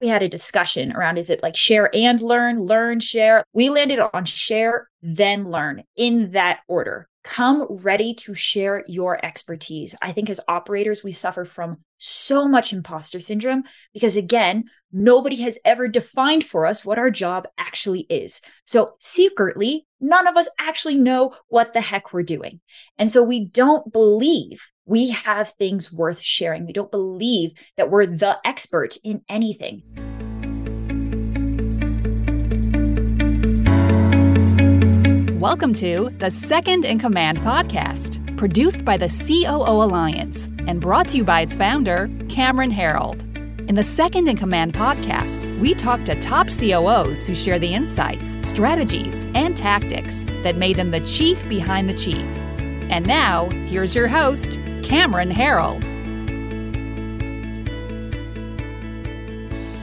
we had a discussion around is it like share and learn, learn, share? We landed on share, then learn in that order. Come ready to share your expertise. I think as operators, we suffer from so much imposter syndrome because, again, nobody has ever defined for us what our job actually is. So, secretly, none of us actually know what the heck we're doing. And so, we don't believe we have things worth sharing. We don't believe that we're the expert in anything. Welcome to the Second in Command podcast, produced by the COO Alliance and brought to you by its founder, Cameron Herold. In the Second in Command podcast, we talk to top COOs who share the insights, strategies, and tactics that made them the chief behind the chief. And now, here's your host, Cameron Herold.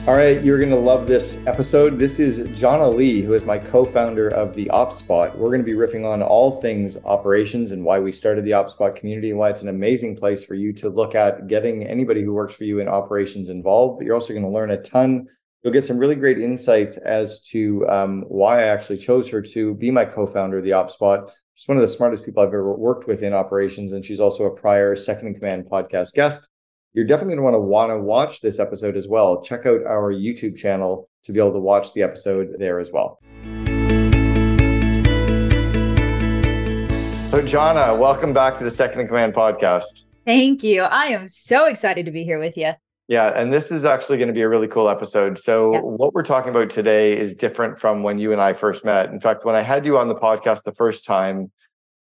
All right, you're going to love this episode. This is Jhana Li, who is my co founder of the OpSpot. We're going to be riffing on all things operations and why we started the OpSpot community and why it's an amazing place for you to look at getting anybody who works for you in operations involved. But you're also going to learn a ton. You'll get some really great insights as to um, why I actually chose her to be my co founder of the OpSpot. She's one of the smartest people I've ever worked with in operations, and she's also a prior Second in Command podcast guest. You're definitely going to want to want to watch this episode as well. Check out our YouTube channel to be able to watch the episode there as well. So, Jhana, welcome back to the Second in Command podcast. Thank you. I am so excited to be here with you. Yeah, and this is actually going to be a really cool episode. So, yeah. what we're talking about today is different from when you and I first met. In fact, when I had you on the podcast the first time,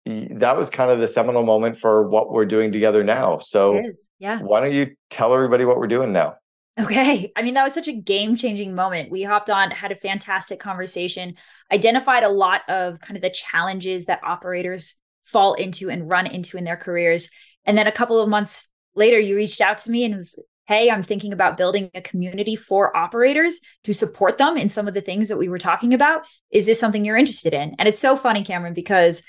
that was kind of the seminal moment for what we're doing together now. So, yeah. Why don't you tell everybody what we're doing now? Okay. I mean, that was such a game changing moment. We hopped on, had a fantastic conversation, identified a lot of kind of the challenges that operators fall into and run into in their careers. And then a couple of months later, you reached out to me and was hey, I'm thinking about building a community for operators to support them in some of the things that we were talking about. Is this something you're interested in? And it's so funny, Cameron, because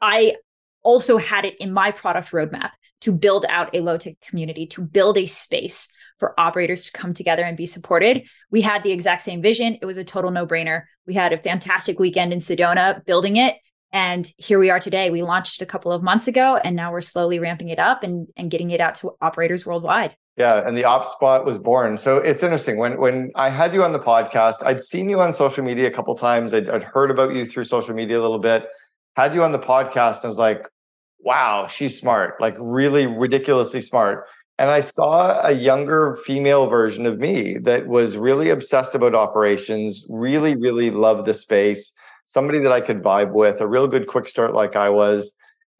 I also had it in my product roadmap to build out a low tech community, to build a space for operators to come together and be supported. We had the exact same vision. It was a total no brainer. We had a fantastic weekend in Sedona building it. And here we are today. We launched it a couple of months ago, and now we're slowly ramping it up and, and getting it out to operators worldwide. Yeah, and the OpSpot was born. So it's interesting. When when I had you on the podcast, I'd seen you on social media a couple times. I'd, I'd heard about you through social media a little bit. Had you on the podcast, and I was like, "Wow, she's smart! Like really ridiculously smart." And I saw a younger female version of me that was really obsessed about operations, really, really loved the space. Somebody that I could vibe with, a real good quick start like I was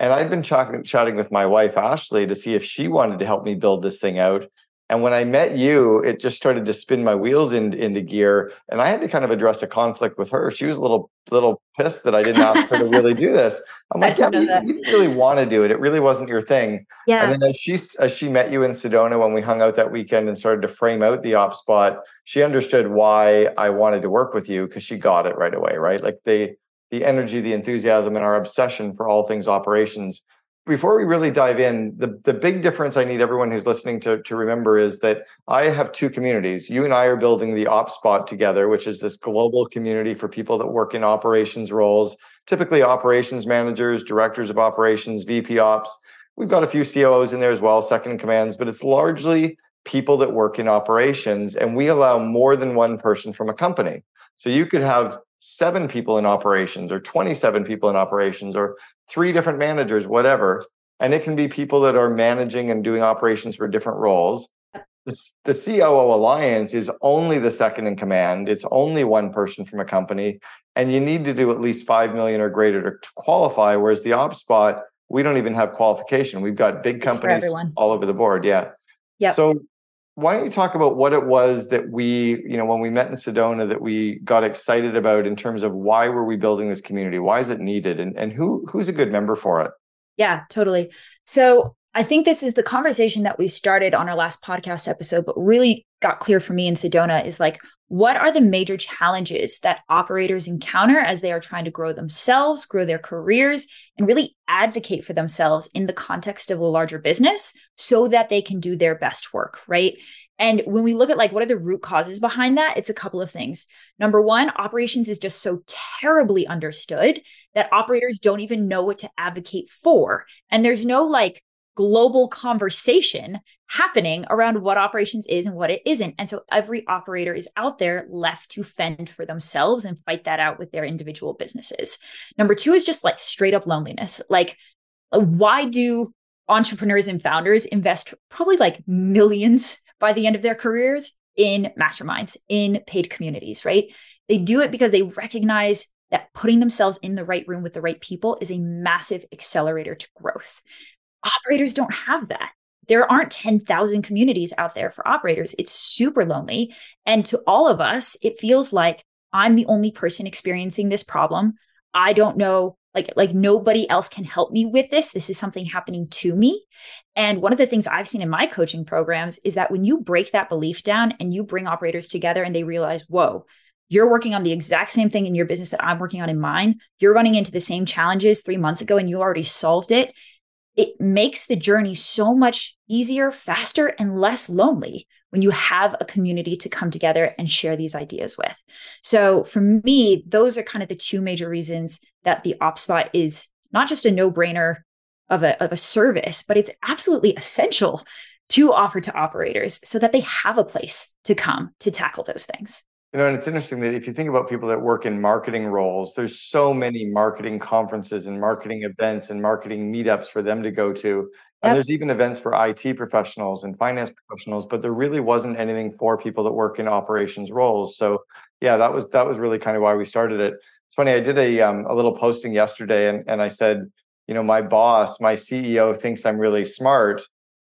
and I'd been ch- chatting with my wife, Ashley, to see if she wanted to help me build this thing out. And when I met you, it just started to spin my wheels in, into gear. And I had to kind of address a conflict with her. She was a little little pissed that I didn't ask her to really do this. I'm like, yeah, you, you, didn't really want to do it. It really wasn't your thing. Yeah. And then as she as she met you in Sedona when we hung out that weekend and started to frame out the op spot, she understood why I wanted to work with you because she got it right away, right? Like they the energy, the enthusiasm, and our obsession for all things operations. Before we really dive in, the, the big difference I need everyone who's listening to, to remember is that I have two communities. You and I are building the OpSpot together, which is this global community for people that work in operations roles, typically operations managers, directors of operations, VP ops. We've got a few COOs in there as well, second in commands, but it's largely people that work in operations. And we allow more than one person from a company. So you could have seven people in operations or 27 people in operations or three different managers, whatever. And it can be people that are managing and doing operations for different roles. The, the COO Alliance is only the second in command. It's only one person from a company. And you need to do at least 5 million or greater to qualify. Whereas the OpSpot, we don't even have qualification. We've got big companies all over the board. Yeah. Yeah. So why don't you talk about what it was that we, you know, when we met in Sedona that we got excited about in terms of why were we building this community? Why is it needed? And and who who's a good member for it? Yeah, totally. So I think this is the conversation that we started on our last podcast episode, but really got clear for me in Sedona is like, what are the major challenges that operators encounter as they are trying to grow themselves, grow their careers, and really advocate for themselves in the context of a larger business so that they can do their best work, right? And when we look at like what are the root causes behind that, it's a couple of things. Number one, operations is just so terribly understood that operators don't even know what to advocate for. And there's no like global conversation happening around what operations is and what it isn't. And so every operator is out there left to fend for themselves and fight that out with their individual businesses. Number two is just like straight up loneliness. Like, uh, why do entrepreneurs and founders invest probably like millions by the end of their careers in masterminds, in paid communities, right? They do it because they recognize that putting themselves in the right room with the right people is a massive accelerator to growth. Operators don't have that. There aren't 10,000 communities out there for operators. It's super lonely. And to all of us, it feels like I'm the only person experiencing this problem. I don't know like like nobody else can help me with this this is something happening to me and one of the things i've seen in my coaching programs is that when you break that belief down and you bring operators together and they realize whoa you're working on the exact same thing in your business that i'm working on in mine you're running into the same challenges 3 months ago and you already solved it it makes the journey so much easier faster and less lonely when you have a community to come together and share these ideas with. So for me, those are kind of the two major reasons that the OpSpot is not just a no-brainer of a, of a service, but it's absolutely essential to offer to operators so that they have a place to come to tackle those things. You know, and it's interesting that if you think about people that work in marketing roles, there's so many marketing conferences and marketing events and marketing meetups for them to go to. And yep. there's even events for IT professionals and finance professionals, but there really wasn't anything for people that work in operations roles. So yeah, that was that was really kind of why we started it. It's funny, I did a um, a little posting yesterday and, and I said, you know, my boss, my CEO thinks I'm really smart,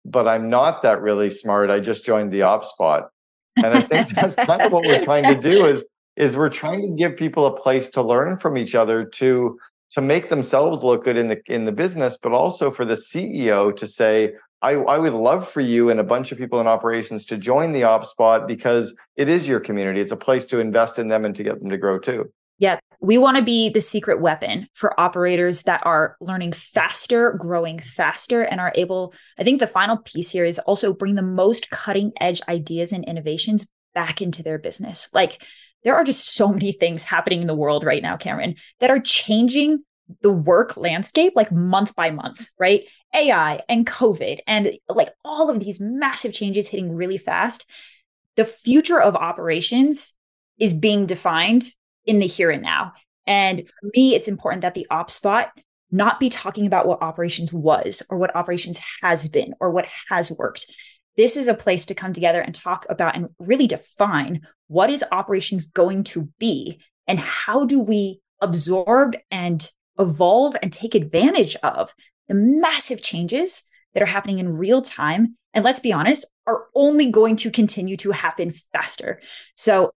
but I'm not that really smart. I just joined the OpSpot. And I think that's kind of what we're trying to do is is we're trying to give people a place to learn from each other to to make themselves look good in the in the business, but also for the CEO to say, I, I would love for you and a bunch of people in operations to join the OpSpot because it is your community. It's a place to invest in them and to get them to grow too. Yeah, we want to be the secret weapon for operators that are learning faster, growing faster, and are able. I think the final piece here is also bring the most cutting edge ideas and innovations back into their business. Like there are just so many things happening in the world right now, Cameron, that are changing the work landscape like month by month, right? AI and COVID and like all of these massive changes hitting really fast. The future of operations is being defined in the here and now. And for me, it's important that the OpSpot not be talking about what operations was or what operations has been or what has worked. This is a place to come together and talk about and really define what is operations going to be and how do we absorb and evolve and take advantage of the massive changes that are happening in real time and let's be honest are only going to continue to happen faster so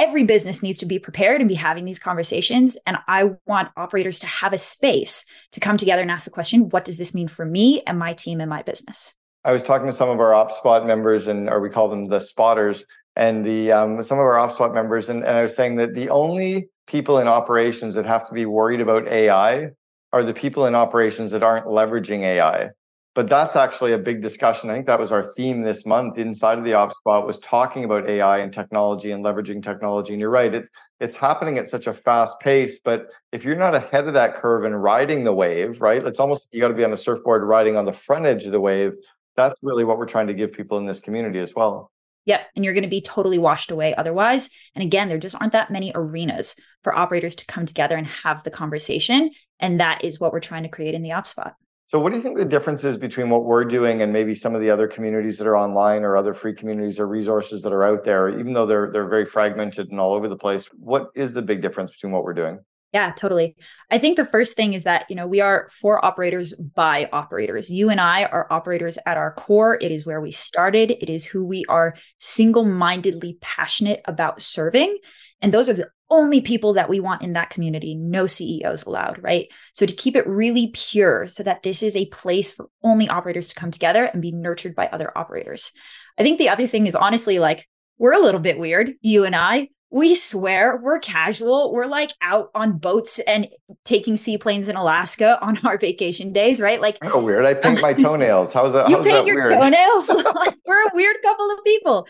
every business needs to be prepared and be having these conversations and i want operators to have a space to come together and ask the question what does this mean for me and my team and my business I was talking to some of our OpSpot members, and or we call them the spotters, and the um, some of our OpSpot members, and, and I was saying that the only people in operations that have to be worried about AI are the people in operations that aren't leveraging AI. But that's actually a big discussion. I think that was our theme this month inside of the OpSpot was talking about AI and technology and leveraging technology. And you're right, it's it's happening at such a fast pace. But if you're not ahead of that curve and riding the wave, right? It's almost you got to be on a surfboard riding on the front edge of the wave that's really what we're trying to give people in this community as well. Yep. And you're going to be totally washed away otherwise. And again, there just aren't that many arenas for operators to come together and have the conversation. And that is what we're trying to create in the OpSpot. So, what do you think the difference is between what we're doing and maybe some of the other communities that are online or other free communities or resources that are out there, even though they're they're very fragmented and all over the place? What is the big difference between what we're doing? Yeah, totally. I think the first thing is that, you know, we are for operators by operators. You and I are operators at our core. It is where we started, it is who we are single mindedly passionate about serving. And those are the only people that we want in that community, no CEOs allowed, right? So to keep it really pure so that this is a place for only operators to come together and be nurtured by other operators. I think the other thing is honestly like, we're a little bit weird, you and I we swear we're casual. We're like out on boats and taking seaplanes in Alaska on our vacation days, right? Like, oh, weird. I paint my toenails. How's that? You how's paint that your weird? toenails. like, we're a weird couple of people.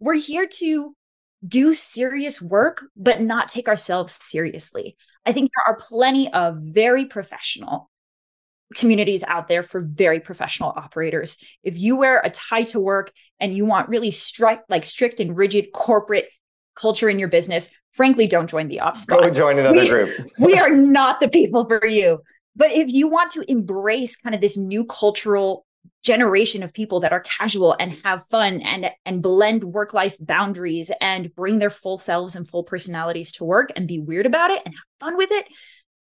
We're here to do serious work, but not take ourselves seriously. I think there are plenty of very professional communities out there for very professional operators. If you wear a tie to work and you want really strict, like strict and rigid corporate culture in your business, frankly, don't join the ops. Go join another we, group. we are not the people for you. But if you want to embrace kind of this new cultural generation of people that are casual and have fun and and blend work life boundaries and bring their full selves and full personalities to work and be weird about it and have fun with it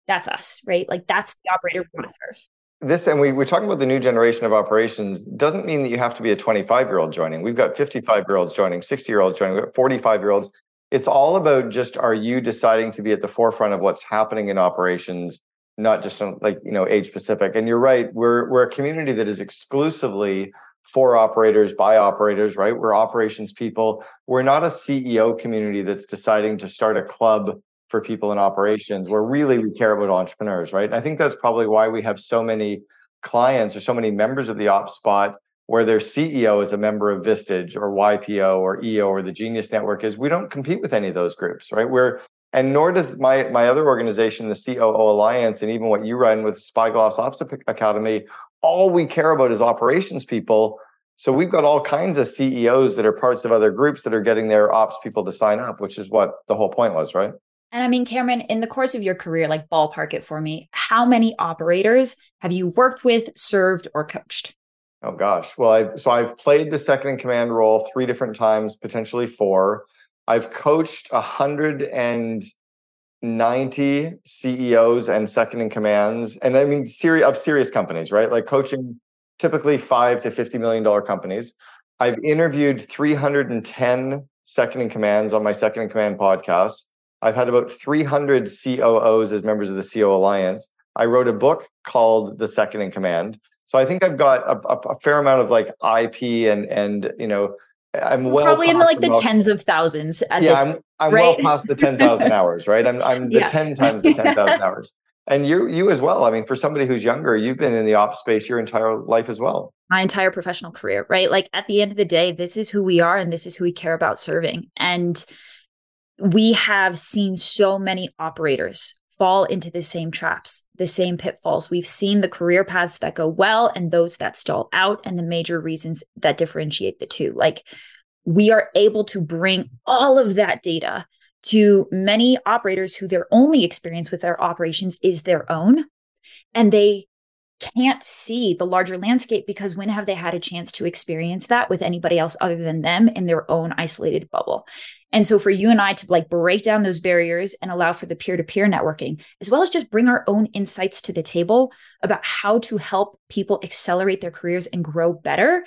that's us right? Like that's the operator we want to serve. This and we, we're talking about the new generation of operations doesn't mean that you have to be a 25 year old joining. We've got 55 year olds joining 60 year olds joining we've got 45 year olds it's all about just are you deciding to be at the forefront of what's happening in operations not just on like you know age specific. And you're right we're we're a community that is exclusively for operators by operators right? We're operations people. We're not a ceo community that's deciding to start a club for people in operations. Where really we care about entrepreneurs right? And i think that's probably why we have so many clients or so many members of the ops spot where their ceo is a member of vistage or ypo or eo or the genius network is we don't compete with any of those groups right? We're and nor does my my other organization, the COO Alliance, and even what you run with Spyglass Ops Academy. All we care about is operations people. So we've got all kinds of CEOs that are parts of other groups that are getting their ops people to sign up, which is what the whole point was, right? And I mean, Cameron, in the course of your career, like ballpark it for me, how many operators have you worked with, served, or coached? Oh gosh. Well, I've so I've played the second in command role three different times, potentially four. I've coached 190 CEOs and second in commands, and I mean of serious companies, right? Like coaching typically five to fifty million dollar companies. I've interviewed 310 second in commands on my second in command podcast. I've had about 300 COOs as members of the CO Alliance. I wrote a book called The Second in Command. So I think I've got a, a, a fair amount of like IP and and you know I'm well probably in the, like the about, tens of thousands. yeah, this, I'm, I'm right? well past the ten thousand hours, right? I'm I'm the yeah. ten times the ten thousand hours, and you you as well. I mean, for somebody who's younger, you've been in the ops space your entire life as well. My entire professional career, right? Like at the end of the day, this is who we are, and this is who we care about serving. And we have seen so many operators fall into the same traps, the same pitfalls. We've seen the career paths that go well and those that stall out, and the major reasons that differentiate the two. Like we are able to bring all of that data to many operators who their only experience with their operations is their own. And they can't see the larger landscape because when have they had a chance to experience that with anybody else other than them in their own isolated bubble? And so for you and i to like break down those barriers and allow for the peer-to-peer networking as well as just bring our own insights to the table about how to help people accelerate their careers and grow better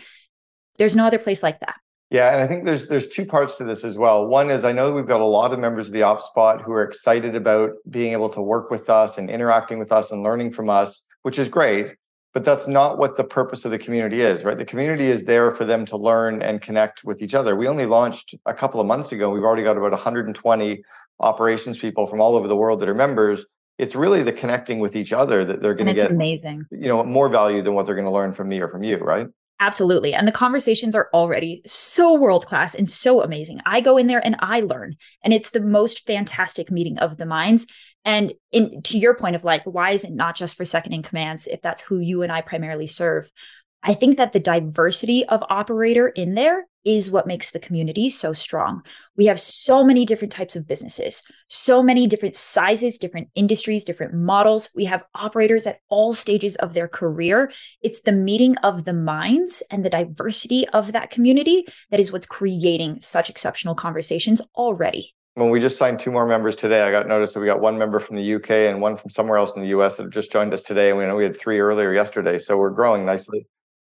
there's no other place like that. Yeah, and I think there's there's two parts to this as well. One is I know that we've got a lot of members of the Ops Spot who are excited about being able to work with us and interacting with us and learning from us which is great but that's not what the purpose of the community is right the community is there for them to learn and connect with each other we only launched a couple of months ago we've already got about 120 operations people from all over the world that are members it's really the connecting with each other that they're going to get amazing you know more value than what they're going to learn from me or from you right Absolutely. And the conversations are already so world class and so amazing. I go in there and I learn, and it's the most fantastic meeting of the minds. And in to your point of like, why is it not just for second in commands if that's who you and I primarily serve? I think that the diversity of operator in there is what makes the community so strong. We have so many different types of businesses, so many different sizes, different industries, different models. We have operators at all stages of their career. It's the meeting of the minds and the diversity of that community that is what's creating such exceptional conversations already. When we just signed two more members today, I got notice that we got one member from the UK and one from somewhere else in the US that have just joined us today. And we know we had three earlier yesterday. So we're growing nicely.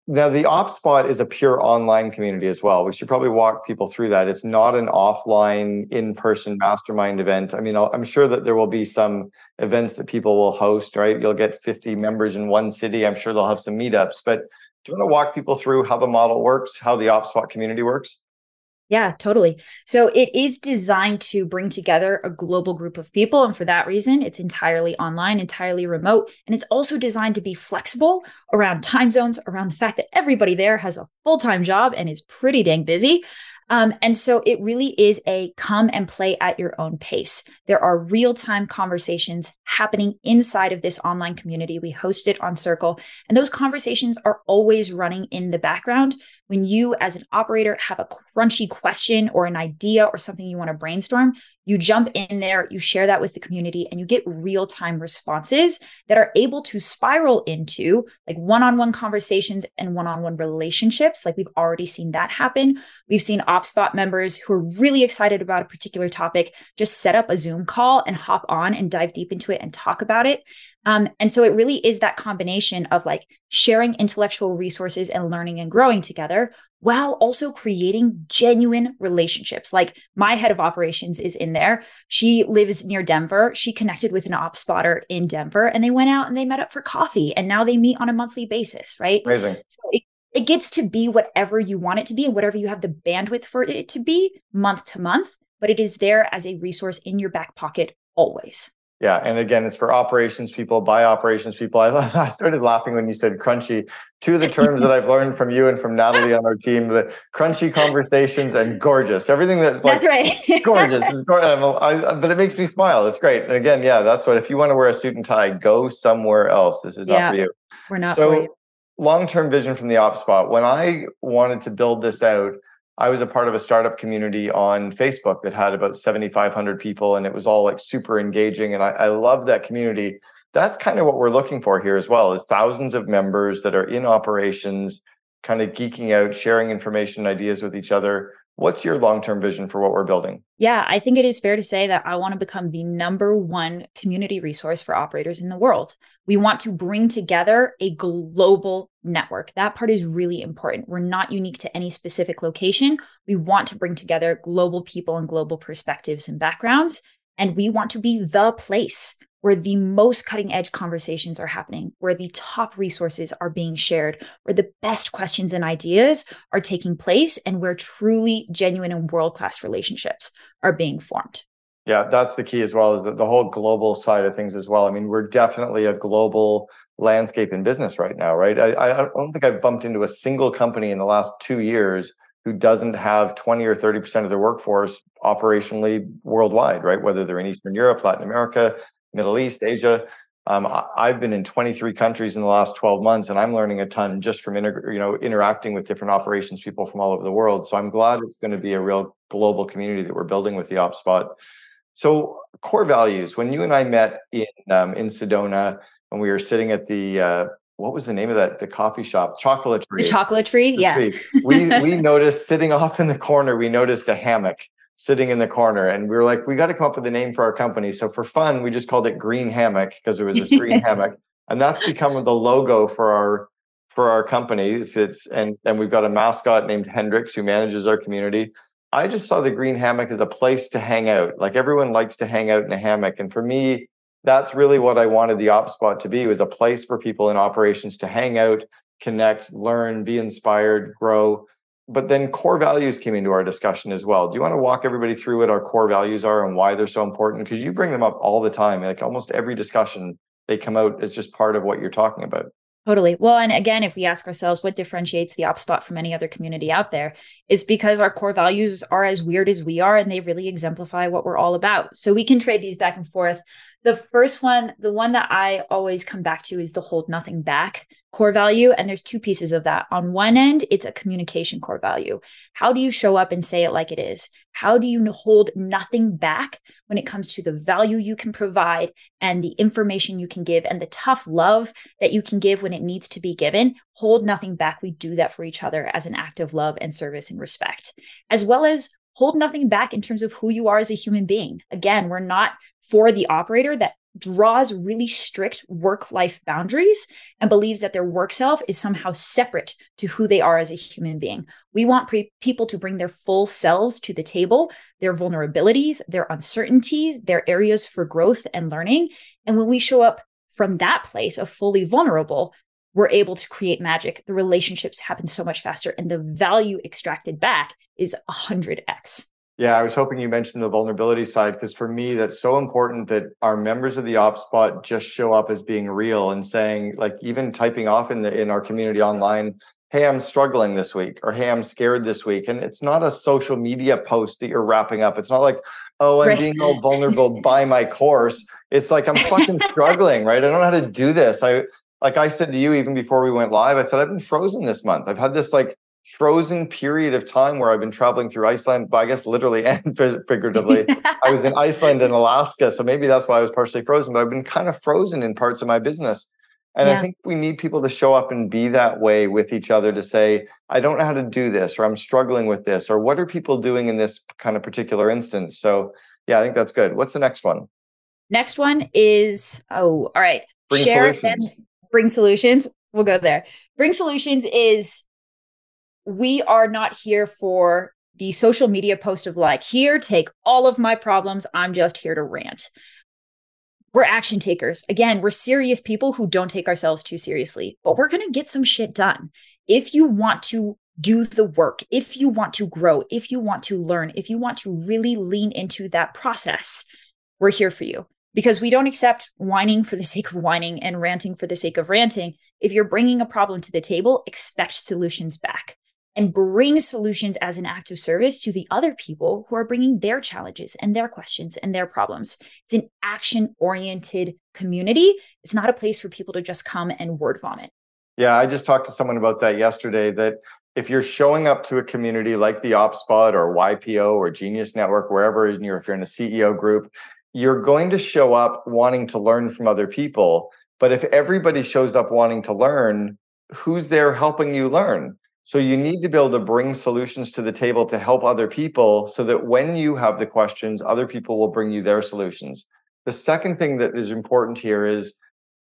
Now, the OpSpot is a pure online community as well. We should probably walk people through that. It's not an offline, in person mastermind event. I mean, i am sure that there will be some events that people will host, right? You'll get 50 members in one city. I'm sure they'll have some meetups. But do you want to walk people through how the model works, how the OpSpot community works? Yeah, totally. So it is designed to bring together a global group of people. And for that reason, it's entirely online, entirely remote. And it's also designed to be flexible around time zones, around the fact that everybody there has a full time job and is pretty dang busy. Um, and so it really is a come and play at your own pace. There are real time conversations happening inside of this online community. We host it on Circle, and those conversations are always running in the background. When you, as an operator, have a crunchy question or an idea or something you want to brainstorm, you jump in there, you share that with the community, and you get real time responses that are able to spiral into like one on one conversations and one on one relationships. Like we've already seen that happen. We've seen OpSpot members who are really excited about a particular topic just set up a Zoom call and hop on and dive deep into it and talk about it. Um, and so it really is that combination of like sharing intellectual resources and learning and growing together while also creating genuine relationships. Like my head of operations is in there. She lives near Denver. She connected with an op spotter in Denver and they went out and they met up for coffee and now they meet on a monthly basis, right? Amazing. So it, it gets to be whatever you want it to be and whatever you have the bandwidth for it to be month to month, but it is there as a resource in your back pocket always. Yeah, and again, it's for operations people, by operations people. I, I started laughing when you said crunchy. Two of the terms that I've learned from you and from Natalie on our team: the crunchy conversations and gorgeous. Everything that's like that's right. gorgeous is gorgeous. I, but it makes me smile. It's great. And again, yeah, that's what. If you want to wear a suit and tie, go somewhere else. This is not for you. We're not so, long-term vision from the OpSpot. When I wanted to build this out I was a part of a startup community on Facebook that had about 7,500 people, and it was all like super engaging. And I, I love that community. That's kind of what we're looking for here as well, is thousands of members that are in operations, kind of geeking out, sharing information, and ideas with each other. What's your long term vision for what we're building? Yeah, I think it is fair to say that I want to become the number one community resource for operators in the world. We want to bring together a global network. That part is really important. We're not unique to any specific location. We want to bring together global people and global perspectives and backgrounds. And we want to be the place where the most cutting edge conversations are happening, where the top resources are being shared, where the best questions and ideas are taking place, and where truly genuine and world class relationships are being formed. Yeah, that's the key as well, is the whole global side of things as well. I mean, we're definitely a global landscape in business right now, right? I, I don't think I've bumped into a single company in the last two years who doesn't have 20 or 30% of their workforce operationally worldwide, right? Whether they're in Eastern Europe, Latin America, Middle East, Asia. Um, I've been in 23 countries in the last 12 months, and I'm learning a ton just from inter- you know interacting with different operations people from all over the world. So I'm glad it's going to be a real global community that we're building with the OpSpot. So core values. When you and I met in um, in Sedona, when we were sitting at the uh, what was the name of that the coffee shop chocolate tree the chocolate tree yeah we we noticed sitting off in the corner we noticed a hammock sitting in the corner. And we were like, we got to come up with a name for our company. So for fun, we just called it Green Hammock because it was this green hammock. And that's become the logo for our for our company. It's, it's and and we've got a mascot named Hendrix who manages our community. I just saw the green hammock as a place to hang out. Like everyone likes to hang out in a hammock. And for me, that's really what I wanted the OpSpot to be was a place for people in operations to hang out, connect, learn, be inspired, grow but then core values came into our discussion as well. Do you want to walk everybody through what our core values are and why they're so important? Because you bring them up all the time. Like almost every discussion, they come out as just part of what you're talking about. Totally. Well, and again, if we ask ourselves what differentiates the OpSpot from any other community out there, is because our core values are as weird as we are and they really exemplify what we're all about. So we can trade these back and forth. The first one, the one that I always come back to is the hold nothing back core value. And there's two pieces of that. On one end, it's a communication core value. How do you show up and say it like it is? How do you hold nothing back when it comes to the value you can provide and the information you can give and the tough love that you can give when it needs to be given? Hold nothing back. We do that for each other as an act of love and service and respect, as well as hold nothing back in terms of who you are as a human being. Again, we're not for the operator that draws really strict work life boundaries and believes that their work self is somehow separate to who they are as a human being. We want pre- people to bring their full selves to the table, their vulnerabilities, their uncertainties, their areas for growth and learning. And when we show up from that place of fully vulnerable, we're able to create magic. The relationships happen so much faster, and the value extracted back is 100x. Yeah, I was hoping you mentioned the vulnerability side because for me, that's so important that our members of the OpSpot just show up as being real and saying, like, even typing off in the in our community online, "Hey, I'm struggling this week," or "Hey, I'm scared this week," and it's not a social media post that you're wrapping up. It's not like, "Oh, I'm right. being all vulnerable by my course." It's like I'm fucking struggling, right? I don't know how to do this. I like I said to you even before we went live. I said I've been frozen this month. I've had this like frozen period of time where I've been traveling through Iceland, but I guess literally and figuratively. I was in Iceland and Alaska, so maybe that's why I was partially frozen, but I've been kind of frozen in parts of my business. And yeah. I think we need people to show up and be that way with each other to say, I don't know how to do this, or I'm struggling with this, or what are people doing in this kind of particular instance? So, yeah, I think that's good. What's the next one? Next one is, oh, all right. Bring Share solutions. and bring solutions. We'll go there. Bring solutions is we are not here for the social media post of like, here, take all of my problems. I'm just here to rant. We're action takers. Again, we're serious people who don't take ourselves too seriously, but we're going to get some shit done. If you want to do the work, if you want to grow, if you want to learn, if you want to really lean into that process, we're here for you because we don't accept whining for the sake of whining and ranting for the sake of ranting. If you're bringing a problem to the table, expect solutions back and bring solutions as an act of service to the other people who are bringing their challenges and their questions and their problems. It's an action oriented community. It's not a place for people to just come and word vomit. Yeah, I just talked to someone about that yesterday that if you're showing up to a community like the OpSpot or YPO or Genius Network, wherever if you're in a CEO group, you're going to show up wanting to learn from other people. But if everybody shows up wanting to learn, who's there helping you learn? So you need to be able to bring solutions to the table to help other people so that when you have the questions, other people will bring you their solutions. The second thing that is important here is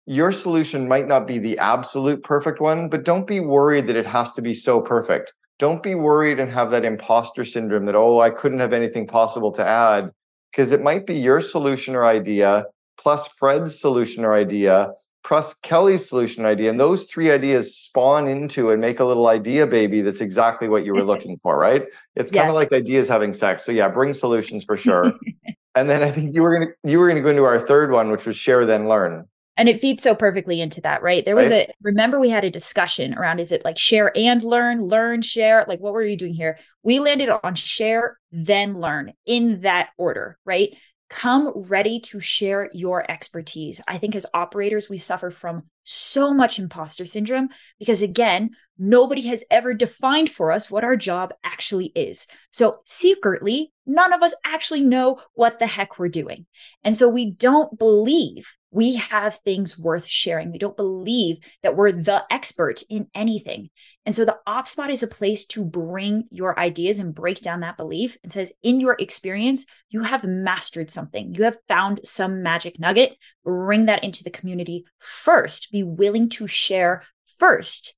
your solution might not be the absolute perfect one, but don't be worried that it has to be so perfect. Don't be worried and have that imposter syndrome that, oh, I couldn't have anything possible to add, because it might be your solution or idea plus Fred's solution or idea plus Kelly's solution idea. And those three ideas spawn into and make a little idea baby that's exactly what you were looking for, right? It's kind of like ideas having sex. So yeah, bring solutions for sure. and then I think you were gonna you were gonna go into our third one, which was share then learn. And it feeds so perfectly into that, right? There was right. a remember we had a discussion around is it like share and learn, learn, share? Like what were you doing here? We landed on share, then learn in that order, right? come ready to share your expertise. I think as operators, we suffer from so much imposter syndrome because, again, nobody has ever defined for us what our job actually is. So, secretly, none of us actually know what the heck we're doing. And so, we don't believe we have things worth sharing. We don't believe that we're the expert in anything. And so the OpSpot is a place to bring your ideas and break down that belief and says, in your experience, you have mastered something. You have found some magic nugget. Bring that into the community first. Be willing to share first.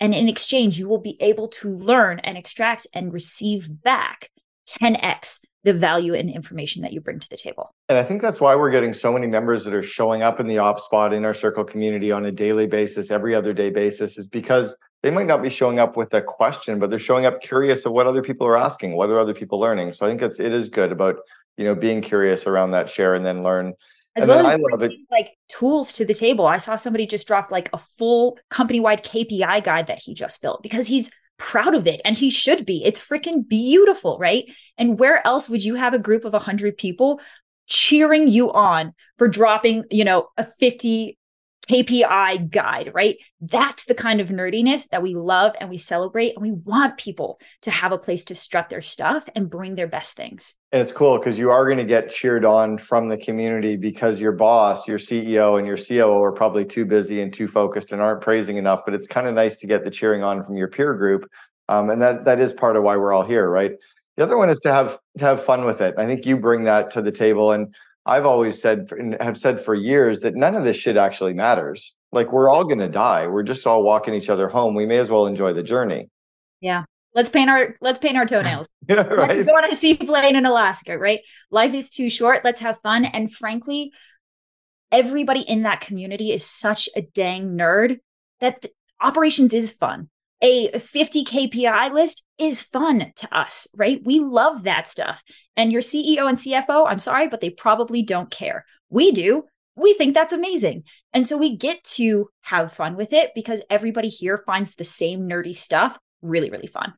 And in exchange, you will be able to learn and extract and receive back 10x the value and information that you bring to the table. And I think that's why we're getting so many members that are showing up in the op spot in our circle community on a daily basis, every other day basis, is because they might not be showing up with a question, but they're showing up curious of what other people are asking, what are other people learning. So I think it's it is good about you know being curious around that share and then learn. As and well as bringing, like tools to the table. I saw somebody just drop like a full company wide KPI guide that he just built because he's proud of it and he should be. It's freaking beautiful right? And where else would you have a group of 100 people cheering you on for dropping you know a 50 KPI guide, right? That's the kind of nerdiness that we love and we celebrate. And we want people to have a place to strut their stuff and bring their best things. And it's cool because you are going to get cheered on from the community because your boss, your CEO, and your COO are probably too busy and too focused and aren't praising enough. But it's kind of nice to get the cheering on from your peer group. Um, and that that is part of why we're all here, right? The other one is to have to have fun with it. I think you bring that to the table. And I've always said and have said for years that none of this shit actually matters. Like we're all going to die. We're just all walking each other home. We may as well enjoy the journey. Yeah. Let's paint our let's paint our toenails. yeah, right? Let's go on a seaplane in Alaska, right? Life is too short. Let's have fun. And frankly, everybody in that community is such a dang nerd that th- operations is fun. A 50 KPI list is fun to us, right? We love that stuff. And your CEO and CFO, I'm sorry, but they probably don't care. We do. We think that's amazing. And so we get to have fun with it because everybody here finds the same nerdy stuff really, really fun.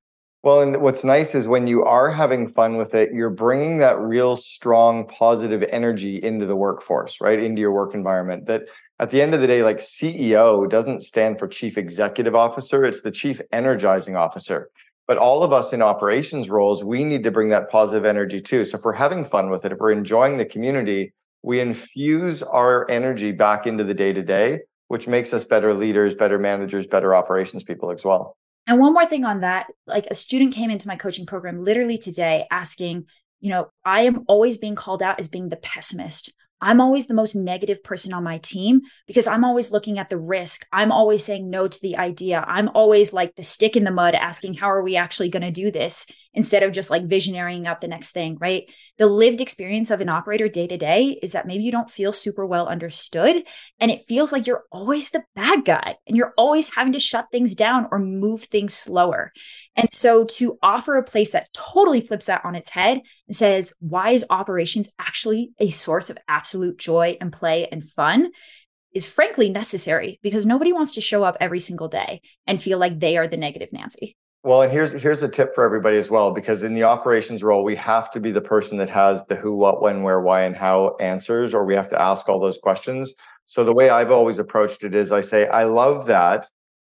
Well, and what's nice is when you are having fun with it, you're bringing that real strong positive energy into the workforce, right? Into your work environment. That at the end of the day, like CEO doesn't stand for chief executive officer, it's the chief energizing officer. But all of us in operations roles, we need to bring that positive energy too. So if we're having fun with it, if we're enjoying the community, we infuse our energy back into the day to day, which makes us better leaders, better managers, better operations people as well. And one more thing on that, like a student came into my coaching program literally today asking, you know, I am always being called out as being the pessimist. I'm always the most negative person on my team because I'm always looking at the risk. I'm always saying no to the idea. I'm always like the stick in the mud asking, how are we actually going to do this instead of just like visionarying up the next thing, right? The lived experience of an operator day to day is that maybe you don't feel super well understood and it feels like you're always the bad guy and you're always having to shut things down or move things slower. And so to offer a place that totally flips that on its head and says, why is operations actually a source of absolute joy and play and fun? Is frankly necessary because nobody wants to show up every single day and feel like they are the negative Nancy. Well, and here's here's a tip for everybody as well, because in the operations role, we have to be the person that has the who, what, when, where, why, and how answers, or we have to ask all those questions. So the way I've always approached it is I say, I love that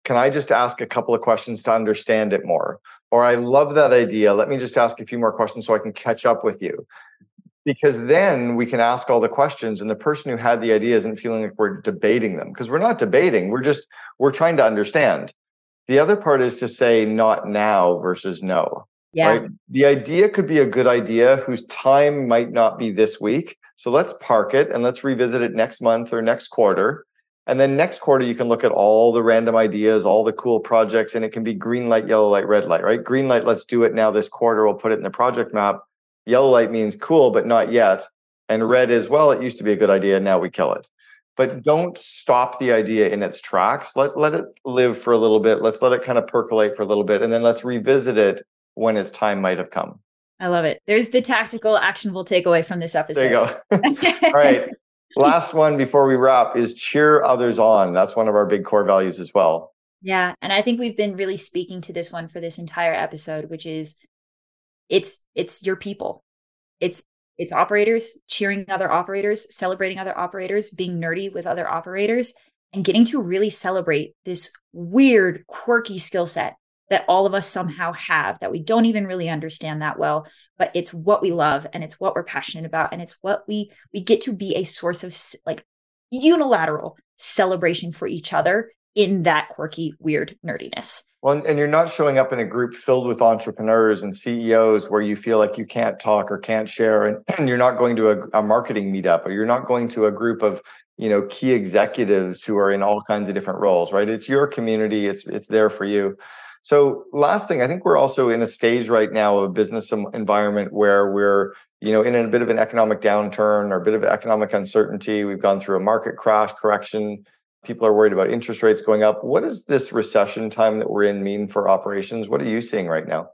can I just ask a couple of questions to understand it more? Or I love that idea. Let me just ask a few more questions so I can catch up with you. Because then we can ask all the questions, and the person who had the idea isn't feeling like we're debating them because we're not debating. We're just, we're trying to understand. The other part is to say not now versus no. Yeah. Right? The idea could be a good idea whose time might not be this week. So let's park it and let's revisit it next month or next quarter and then next quarter, you can look at all the random ideas, all the cool projects, and it can be green light, yellow light, red light, right? Green light, let's do it now this quarter. We'll put it in the project map. Yellow light means cool, but not yet. And red is, well, it used to be a good idea. Now we kill it. But don't stop the idea in its tracks. Let, let it live for a little bit. Let's let it kind of percolate for a little bit. And then let's revisit it when its time might have come. I love it. There's the tactical, actionable takeaway from this episode. There you go. All right. Last one before we wrap is cheer others on. That's one of our big core values as well. Yeah, and I think we've been really speaking to this one for this entire episode, which is it's it's your people. It's it's operators cheering other operators, celebrating other operators, being nerdy with other operators and getting to really celebrate this weird quirky skill set that all of us somehow have that we don't even really understand that well but it's what we love and it's what we're passionate about and it's what we we get to be a source of like unilateral celebration for each other in that quirky weird nerdiness well and you're not showing up in a group filled with entrepreneurs and ceos where you feel like you can't talk or can't share and, and you're not going to a, a marketing meetup or you're not going to a group of you know key executives who are in all kinds of different roles right it's your community it's it's there for you so last thing, I think we're also in a stage right now of a business environment where we're, you know, in a bit of an economic downturn or a bit of economic uncertainty. We've gone through a market crash correction. People are worried about interest rates going up. What does this recession time that we're in mean for operations? What are you seeing right now?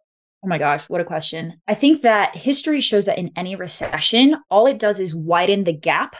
Oh my gosh, what a question. I think that history shows that in any recession, all it does is widen the gap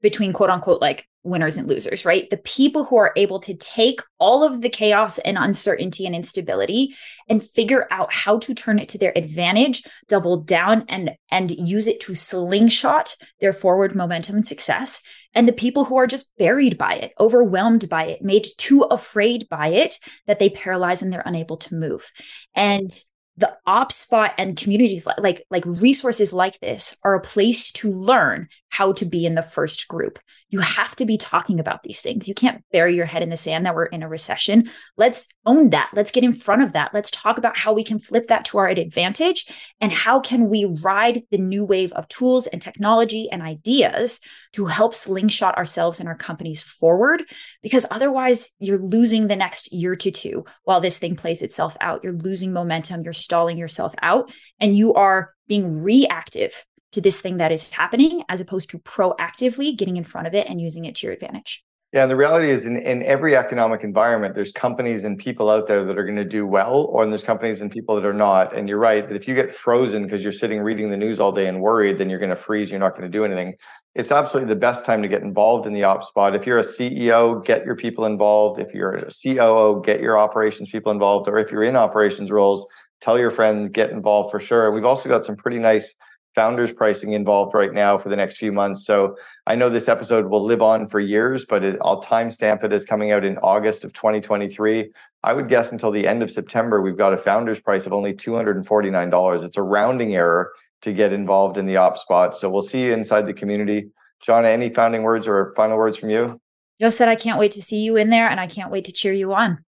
between quote unquote like winners and losers, right? The people who are able to take all of the chaos and uncertainty and instability and figure out how to turn it to their advantage, double down and and use it to slingshot their forward momentum and success. And the people who are just buried by it, overwhelmed by it, made too afraid by it that they paralyze and they're unable to move. And the OpSpot and communities like, like like resources like this are a place to learn how to be in the first group. You have to be talking about these things. You can't bury your head in the sand that we're in a recession. Let's own that. Let's get in front of that. Let's talk about how we can flip that to our advantage and how can we ride the new wave of tools and technology and ideas to help slingshot ourselves and our companies forward because otherwise you're losing the next year to two while this thing plays itself out you're losing momentum you're stalling yourself out and you are being reactive to this thing that is happening as opposed to proactively getting in front of it and using it to your advantage. Yeah, and the reality is in, in every economic environment, there's companies and people out there that are going to do well, or there's companies and people that are not. And you're right that if you get frozen because you're sitting reading the news all day and worried, then you're going to freeze, you're not going to do anything. It's absolutely the best time to get involved in the op spot. If you're a CEO, get your people involved. If you're a COO, get your operations people involved. Or if you're in operations roles, tell your friends, get involved for sure. We've also got some pretty nice founders pricing involved right now for the next few months. So I know this episode will live on for years, but it, I'll timestamp it as coming out in August of 2023. I would guess until the end of September, we've got a founder's price of only $249. It's a rounding error to get involved in the Ops Spot. So we'll see you inside the community. Jhana, any founding words or final words from you? Just that I can't wait to see you in there and I can't wait to cheer you on.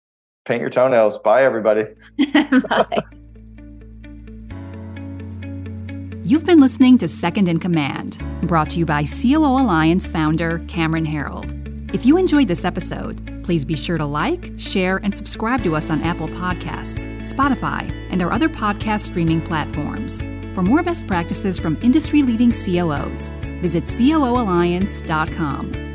Paint your toenails. Bye, everybody. Bye. You've been listening to Second in Command, brought to you by COO Alliance founder Cameron Herold. If you enjoyed this episode, please be sure to like, share, and subscribe to us on Apple Podcasts, Spotify, and our other podcast streaming platforms. For more best practices from industry leading COOs, visit COOalliance.com.